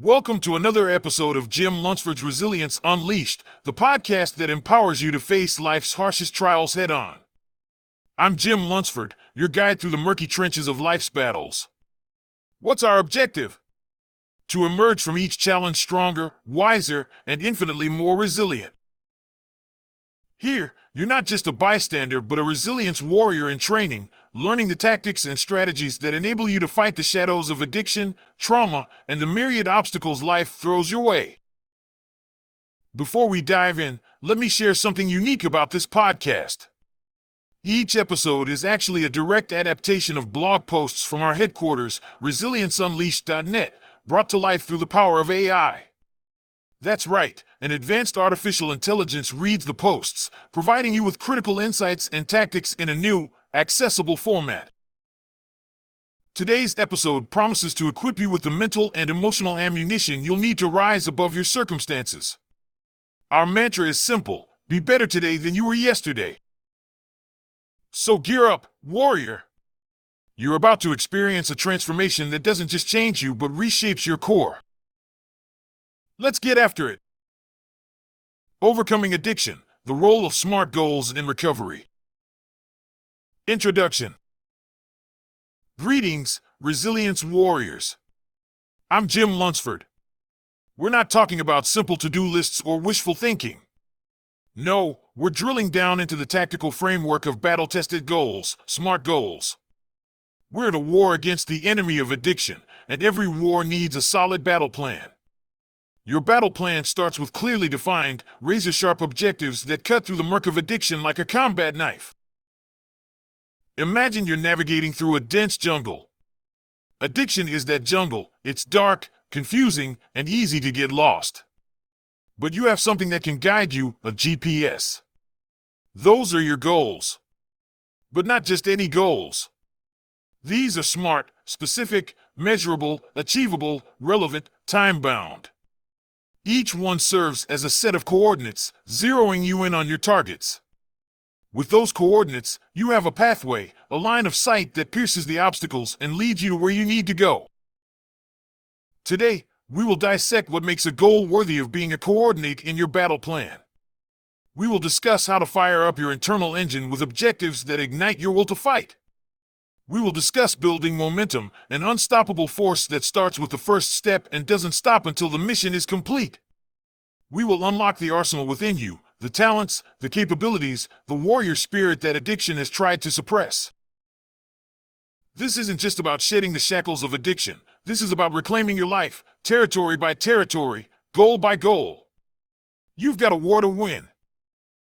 Welcome to another episode of Jim Lunsford's Resilience Unleashed, the podcast that empowers you to face life's harshest trials head on. I'm Jim Lunsford, your guide through the murky trenches of life's battles. What's our objective? To emerge from each challenge stronger, wiser, and infinitely more resilient. Here, you're not just a bystander, but a resilience warrior in training, learning the tactics and strategies that enable you to fight the shadows of addiction, trauma, and the myriad obstacles life throws your way. Before we dive in, let me share something unique about this podcast. Each episode is actually a direct adaptation of blog posts from our headquarters, ResilienceUnleashed.net, brought to life through the power of AI. That's right, an advanced artificial intelligence reads the posts, providing you with critical insights and tactics in a new, accessible format. Today's episode promises to equip you with the mental and emotional ammunition you'll need to rise above your circumstances. Our mantra is simple be better today than you were yesterday. So gear up, warrior. You're about to experience a transformation that doesn't just change you but reshapes your core. Let's get after it. Overcoming addiction, the role of SMART goals in recovery. Introduction Greetings, Resilience Warriors. I'm Jim Lunsford. We're not talking about simple to do lists or wishful thinking. No, we're drilling down into the tactical framework of battle tested goals, SMART goals. We're at a war against the enemy of addiction, and every war needs a solid battle plan. Your battle plan starts with clearly defined, razor sharp objectives that cut through the murk of addiction like a combat knife. Imagine you're navigating through a dense jungle. Addiction is that jungle. It's dark, confusing, and easy to get lost. But you have something that can guide you a GPS. Those are your goals. But not just any goals. These are smart, specific, measurable, achievable, relevant, time bound. Each one serves as a set of coordinates, zeroing you in on your targets. With those coordinates, you have a pathway, a line of sight that pierces the obstacles and leads you to where you need to go. Today, we will dissect what makes a goal worthy of being a coordinate in your battle plan. We will discuss how to fire up your internal engine with objectives that ignite your will to fight. We will discuss building momentum, an unstoppable force that starts with the first step and doesn't stop until the mission is complete. We will unlock the arsenal within you, the talents, the capabilities, the warrior spirit that addiction has tried to suppress. This isn't just about shedding the shackles of addiction. This is about reclaiming your life, territory by territory, goal by goal. You've got a war to win.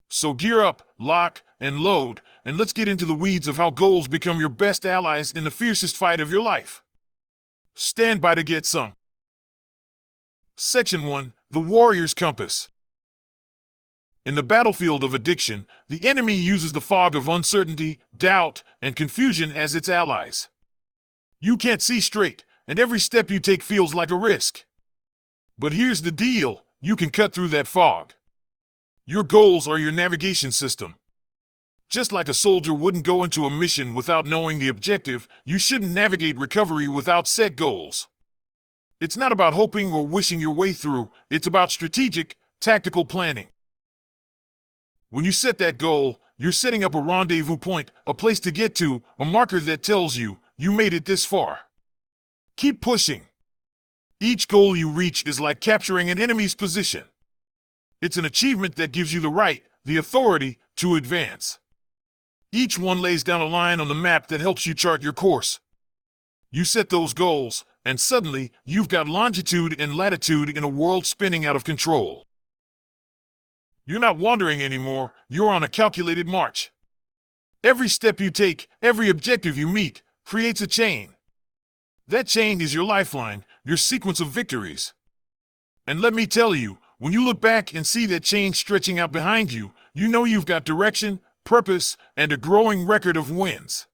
So gear up, lock, and load, and let's get into the weeds of how goals become your best allies in the fiercest fight of your life. Stand by to get some. Section 1 The Warrior's Compass. In the battlefield of addiction, the enemy uses the fog of uncertainty, doubt, and confusion as its allies. You can't see straight, and every step you take feels like a risk. But here's the deal you can cut through that fog. Your goals are your navigation system. Just like a soldier wouldn't go into a mission without knowing the objective, you shouldn't navigate recovery without set goals. It's not about hoping or wishing your way through, it's about strategic, tactical planning. When you set that goal, you're setting up a rendezvous point, a place to get to, a marker that tells you, you made it this far. Keep pushing. Each goal you reach is like capturing an enemy's position. It's an achievement that gives you the right, the authority, to advance. Each one lays down a line on the map that helps you chart your course. You set those goals, and suddenly, you've got longitude and latitude in a world spinning out of control. You're not wandering anymore, you're on a calculated march. Every step you take, every objective you meet, creates a chain. That chain is your lifeline, your sequence of victories. And let me tell you, when you look back and see that chain stretching out behind you, you know you've got direction, purpose, and a growing record of wins.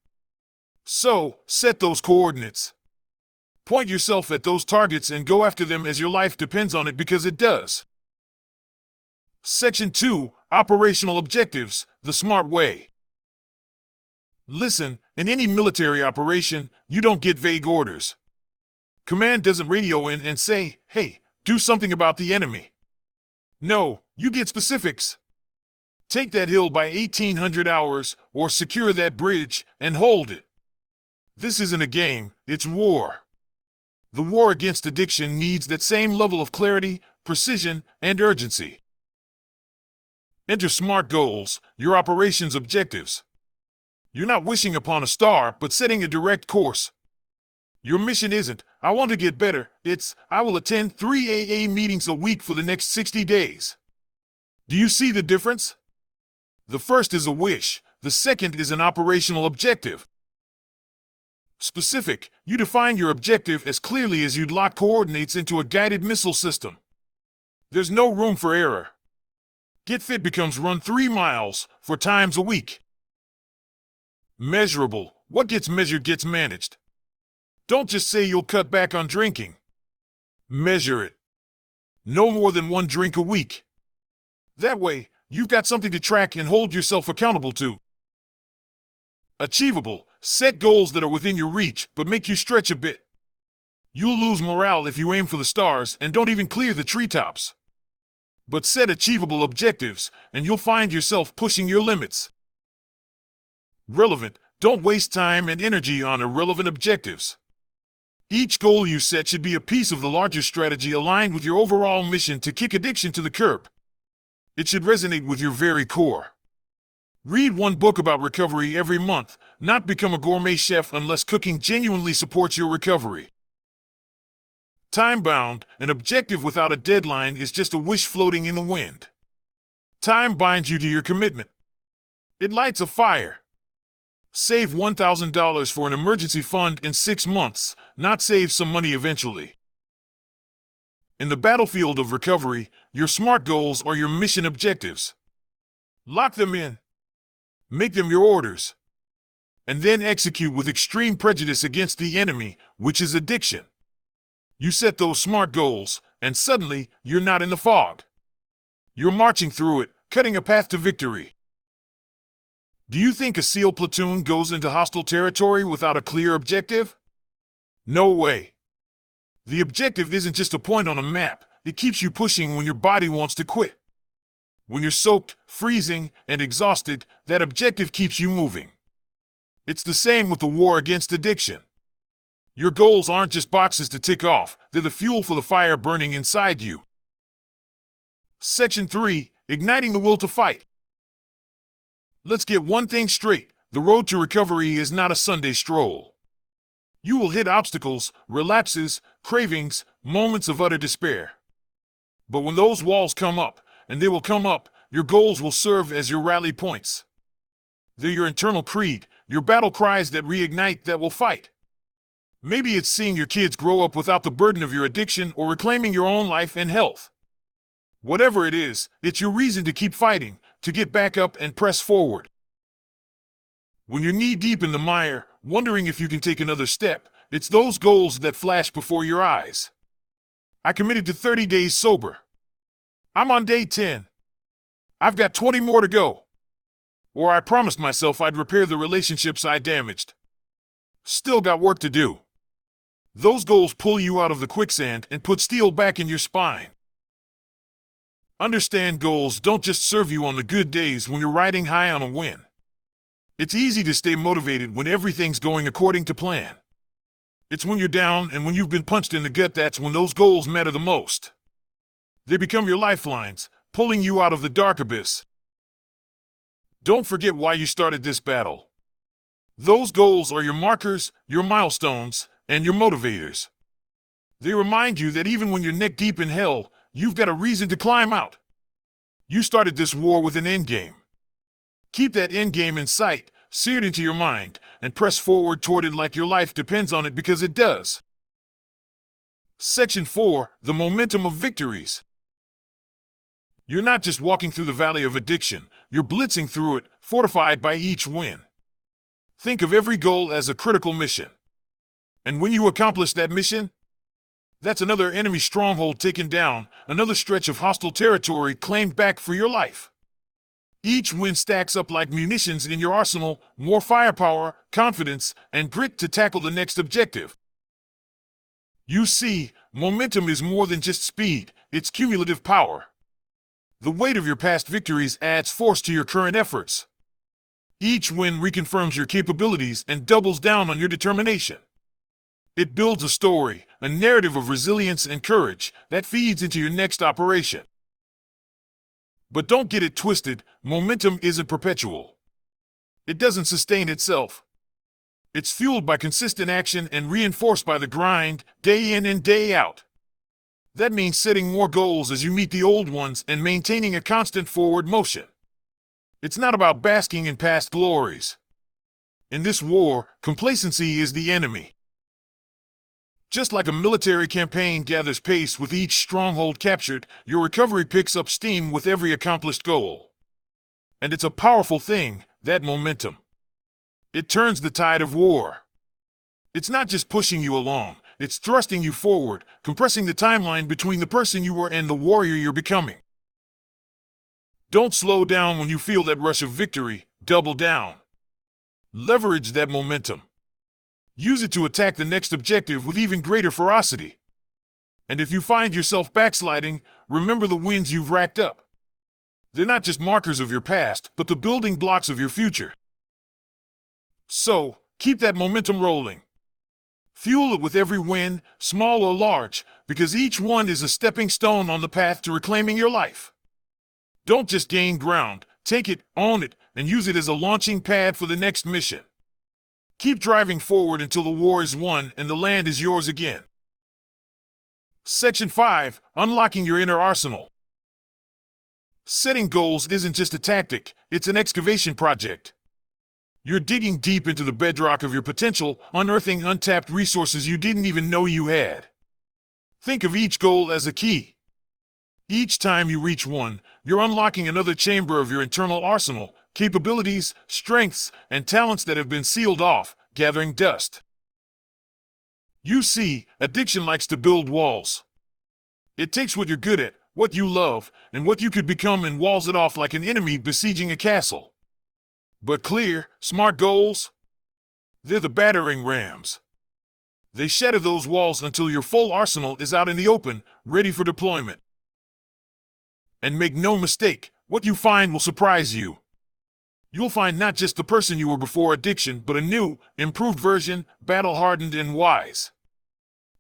So, set those coordinates. Point yourself at those targets and go after them as your life depends on it because it does. Section 2 Operational Objectives The Smart Way. Listen, in any military operation, you don't get vague orders. Command doesn't radio in and say, hey, do something about the enemy. No, you get specifics. Take that hill by 1800 hours or secure that bridge and hold it. This isn't a game, it's war. The war against addiction needs that same level of clarity, precision, and urgency. Enter SMART goals, your operations objectives. You're not wishing upon a star, but setting a direct course. Your mission isn't, I want to get better, it's, I will attend three AA meetings a week for the next 60 days. Do you see the difference? The first is a wish, the second is an operational objective. Specific, you define your objective as clearly as you'd lock coordinates into a guided missile system. There's no room for error. Get Fit becomes run three miles, four times a week. Measurable, what gets measured gets managed. Don't just say you'll cut back on drinking. Measure it. No more than one drink a week. That way, you've got something to track and hold yourself accountable to. Achievable, set goals that are within your reach but make you stretch a bit. You'll lose morale if you aim for the stars and don't even clear the treetops. But set achievable objectives, and you'll find yourself pushing your limits. Relevant, don't waste time and energy on irrelevant objectives. Each goal you set should be a piece of the larger strategy aligned with your overall mission to kick addiction to the curb. It should resonate with your very core. Read one book about recovery every month, not become a gourmet chef unless cooking genuinely supports your recovery. Time bound, an objective without a deadline is just a wish floating in the wind. Time binds you to your commitment. It lights a fire. Save $1,000 for an emergency fund in six months, not save some money eventually. In the battlefield of recovery, your SMART goals are your mission objectives. Lock them in. Make them your orders. And then execute with extreme prejudice against the enemy, which is addiction. You set those SMART goals, and suddenly you're not in the fog. You're marching through it, cutting a path to victory. Do you think a SEAL platoon goes into hostile territory without a clear objective? No way. The objective isn't just a point on a map, it keeps you pushing when your body wants to quit. When you're soaked, freezing, and exhausted, that objective keeps you moving. It's the same with the war against addiction. Your goals aren't just boxes to tick off, they're the fuel for the fire burning inside you. Section 3 Igniting the Will to Fight. Let's get one thing straight the road to recovery is not a Sunday stroll. You will hit obstacles, relapses, cravings, moments of utter despair. But when those walls come up, and they will come up, your goals will serve as your rally points. They're your internal creed, your battle cries that reignite that will fight. Maybe it's seeing your kids grow up without the burden of your addiction or reclaiming your own life and health. Whatever it is, it's your reason to keep fighting, to get back up and press forward. When you're knee deep in the mire, wondering if you can take another step, it's those goals that flash before your eyes. I committed to 30 days sober. I'm on day 10. I've got 20 more to go. Or I promised myself I'd repair the relationships I damaged. Still got work to do. Those goals pull you out of the quicksand and put steel back in your spine. Understand goals don't just serve you on the good days when you're riding high on a win. It's easy to stay motivated when everything's going according to plan. It's when you're down and when you've been punched in the gut that's when those goals matter the most. They become your lifelines, pulling you out of the dark abyss. Don't forget why you started this battle. Those goals are your markers, your milestones, and your motivators. They remind you that even when you're neck deep in hell, You've got a reason to climb out. You started this war with an endgame. Keep that endgame in sight, seared into your mind, and press forward toward it like your life depends on it because it does. Section 4 The Momentum of Victories. You're not just walking through the valley of addiction, you're blitzing through it, fortified by each win. Think of every goal as a critical mission. And when you accomplish that mission, that's another enemy stronghold taken down, another stretch of hostile territory claimed back for your life. Each win stacks up like munitions in your arsenal, more firepower, confidence, and grit to tackle the next objective. You see, momentum is more than just speed, it's cumulative power. The weight of your past victories adds force to your current efforts. Each win reconfirms your capabilities and doubles down on your determination. It builds a story, a narrative of resilience and courage that feeds into your next operation. But don't get it twisted, momentum isn't perpetual. It doesn't sustain itself. It's fueled by consistent action and reinforced by the grind, day in and day out. That means setting more goals as you meet the old ones and maintaining a constant forward motion. It's not about basking in past glories. In this war, complacency is the enemy. Just like a military campaign gathers pace with each stronghold captured, your recovery picks up steam with every accomplished goal. And it's a powerful thing, that momentum. It turns the tide of war. It's not just pushing you along, it's thrusting you forward, compressing the timeline between the person you were and the warrior you're becoming. Don't slow down when you feel that rush of victory, double down. Leverage that momentum. Use it to attack the next objective with even greater ferocity. And if you find yourself backsliding, remember the wins you've racked up. They're not just markers of your past, but the building blocks of your future. So, keep that momentum rolling. Fuel it with every win, small or large, because each one is a stepping stone on the path to reclaiming your life. Don't just gain ground, take it, own it, and use it as a launching pad for the next mission. Keep driving forward until the war is won and the land is yours again. Section 5 Unlocking Your Inner Arsenal. Setting goals isn't just a tactic, it's an excavation project. You're digging deep into the bedrock of your potential, unearthing untapped resources you didn't even know you had. Think of each goal as a key. Each time you reach one, you're unlocking another chamber of your internal arsenal, capabilities, strengths, and talents that have been sealed off, gathering dust. You see, addiction likes to build walls. It takes what you're good at, what you love, and what you could become and walls it off like an enemy besieging a castle. But clear, smart goals? They're the battering rams. They shatter those walls until your full arsenal is out in the open, ready for deployment. And make no mistake, what you find will surprise you. You'll find not just the person you were before addiction, but a new, improved version, battle hardened and wise.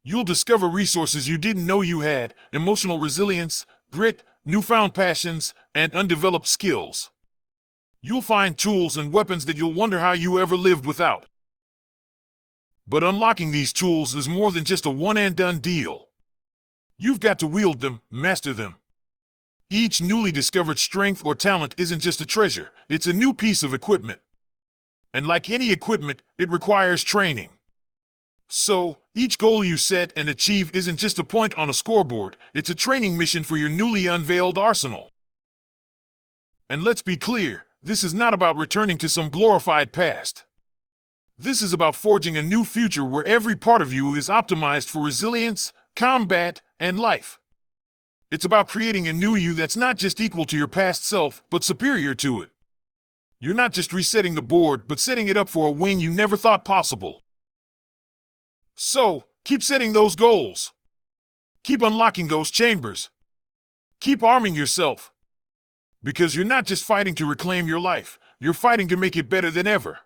You'll discover resources you didn't know you had emotional resilience, grit, newfound passions, and undeveloped skills. You'll find tools and weapons that you'll wonder how you ever lived without. But unlocking these tools is more than just a one and done deal. You've got to wield them, master them, each newly discovered strength or talent isn't just a treasure, it's a new piece of equipment. And like any equipment, it requires training. So, each goal you set and achieve isn't just a point on a scoreboard, it's a training mission for your newly unveiled arsenal. And let's be clear, this is not about returning to some glorified past. This is about forging a new future where every part of you is optimized for resilience, combat, and life. It's about creating a new you that's not just equal to your past self, but superior to it. You're not just resetting the board, but setting it up for a win you never thought possible. So, keep setting those goals. Keep unlocking those chambers. Keep arming yourself. Because you're not just fighting to reclaim your life, you're fighting to make it better than ever.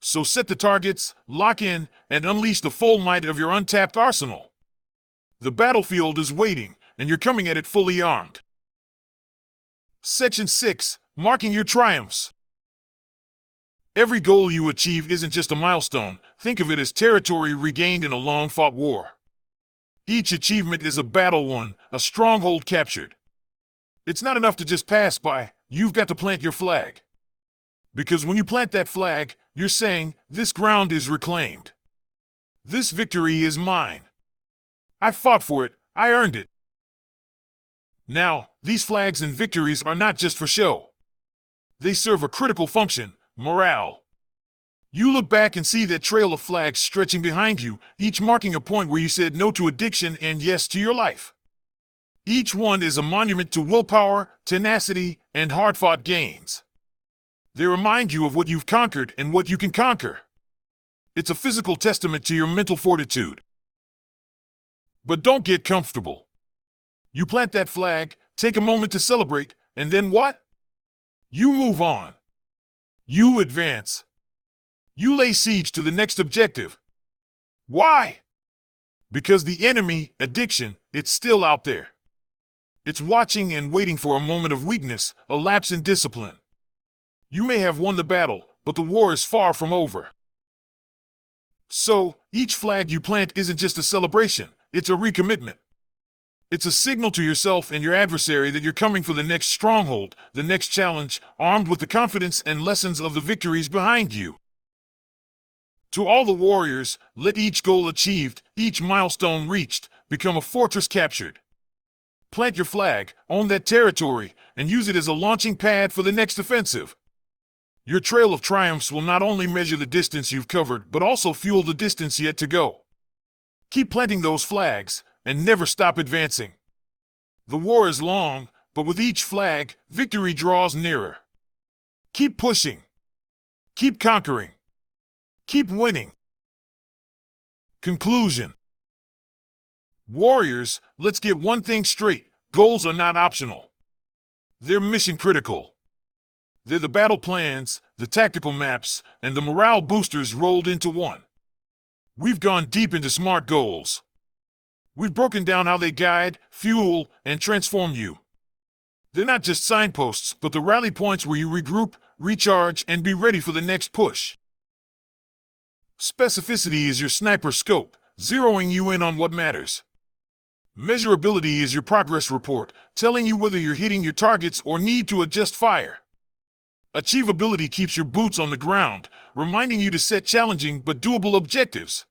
So set the targets, lock in, and unleash the full might of your untapped arsenal. The battlefield is waiting, and you're coming at it fully armed. Section 6 Marking Your Triumphs. Every goal you achieve isn't just a milestone, think of it as territory regained in a long fought war. Each achievement is a battle won, a stronghold captured. It's not enough to just pass by, you've got to plant your flag. Because when you plant that flag, you're saying, This ground is reclaimed. This victory is mine. I fought for it, I earned it. Now, these flags and victories are not just for show. They serve a critical function morale. You look back and see that trail of flags stretching behind you, each marking a point where you said no to addiction and yes to your life. Each one is a monument to willpower, tenacity, and hard fought gains. They remind you of what you've conquered and what you can conquer. It's a physical testament to your mental fortitude. But don't get comfortable. You plant that flag, take a moment to celebrate, and then what? You move on. You advance. You lay siege to the next objective. Why? Because the enemy, addiction, it's still out there. It's watching and waiting for a moment of weakness, a lapse in discipline. You may have won the battle, but the war is far from over. So, each flag you plant isn't just a celebration, it's a recommitment. It's a signal to yourself and your adversary that you're coming for the next stronghold, the next challenge, armed with the confidence and lessons of the victories behind you. To all the warriors, let each goal achieved, each milestone reached, become a fortress captured. Plant your flag, own that territory, and use it as a launching pad for the next offensive. Your trail of triumphs will not only measure the distance you've covered, but also fuel the distance yet to go. Keep planting those flags, and never stop advancing. The war is long, but with each flag, victory draws nearer. Keep pushing. Keep conquering. Keep winning. Conclusion Warriors, let's get one thing straight goals are not optional, they're mission critical. They're the battle plans, the tactical maps, and the morale boosters rolled into one. We've gone deep into SMART goals. We've broken down how they guide, fuel, and transform you. They're not just signposts, but the rally points where you regroup, recharge, and be ready for the next push. Specificity is your sniper scope, zeroing you in on what matters. Measurability is your progress report, telling you whether you're hitting your targets or need to adjust fire. Achievability keeps your boots on the ground, reminding you to set challenging but doable objectives.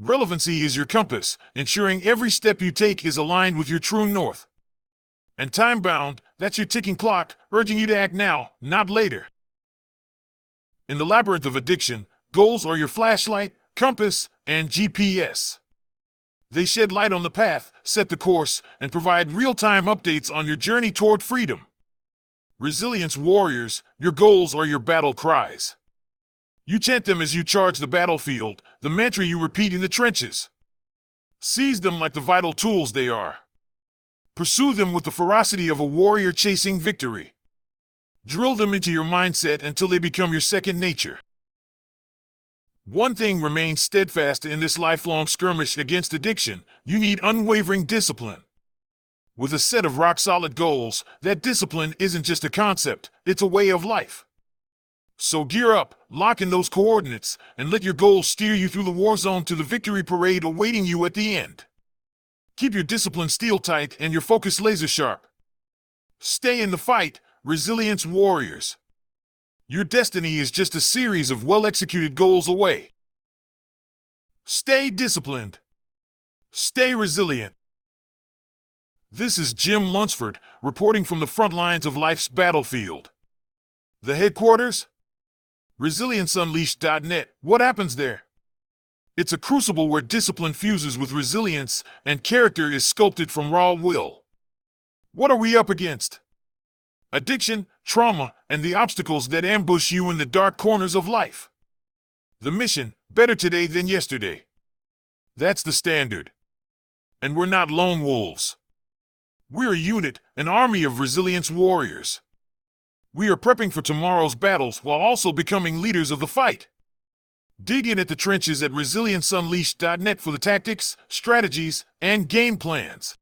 Relevancy is your compass, ensuring every step you take is aligned with your true north. And time bound, that's your ticking clock, urging you to act now, not later. In the labyrinth of addiction, goals are your flashlight, compass, and GPS. They shed light on the path, set the course, and provide real time updates on your journey toward freedom. Resilience warriors, your goals are your battle cries. You chant them as you charge the battlefield, the mantra you repeat in the trenches. Seize them like the vital tools they are. Pursue them with the ferocity of a warrior chasing victory. Drill them into your mindset until they become your second nature. One thing remains steadfast in this lifelong skirmish against addiction you need unwavering discipline. With a set of rock solid goals, that discipline isn't just a concept, it's a way of life. So gear up, lock in those coordinates, and let your goals steer you through the war zone to the victory parade awaiting you at the end. Keep your discipline steel tight and your focus laser sharp. Stay in the fight, resilience warriors. Your destiny is just a series of well executed goals away. Stay disciplined. Stay resilient. This is Jim Lunsford reporting from the front lines of life's battlefield. The headquarters? ResilienceUnleashed.net. What happens there? It's a crucible where discipline fuses with resilience and character is sculpted from raw will. What are we up against? Addiction, trauma, and the obstacles that ambush you in the dark corners of life. The mission better today than yesterday. That's the standard. And we're not lone wolves. We're a unit, an army of resilience warriors. We are prepping for tomorrow's battles while also becoming leaders of the fight. Dig in at the trenches at resilienceunleashed.net for the tactics, strategies, and game plans.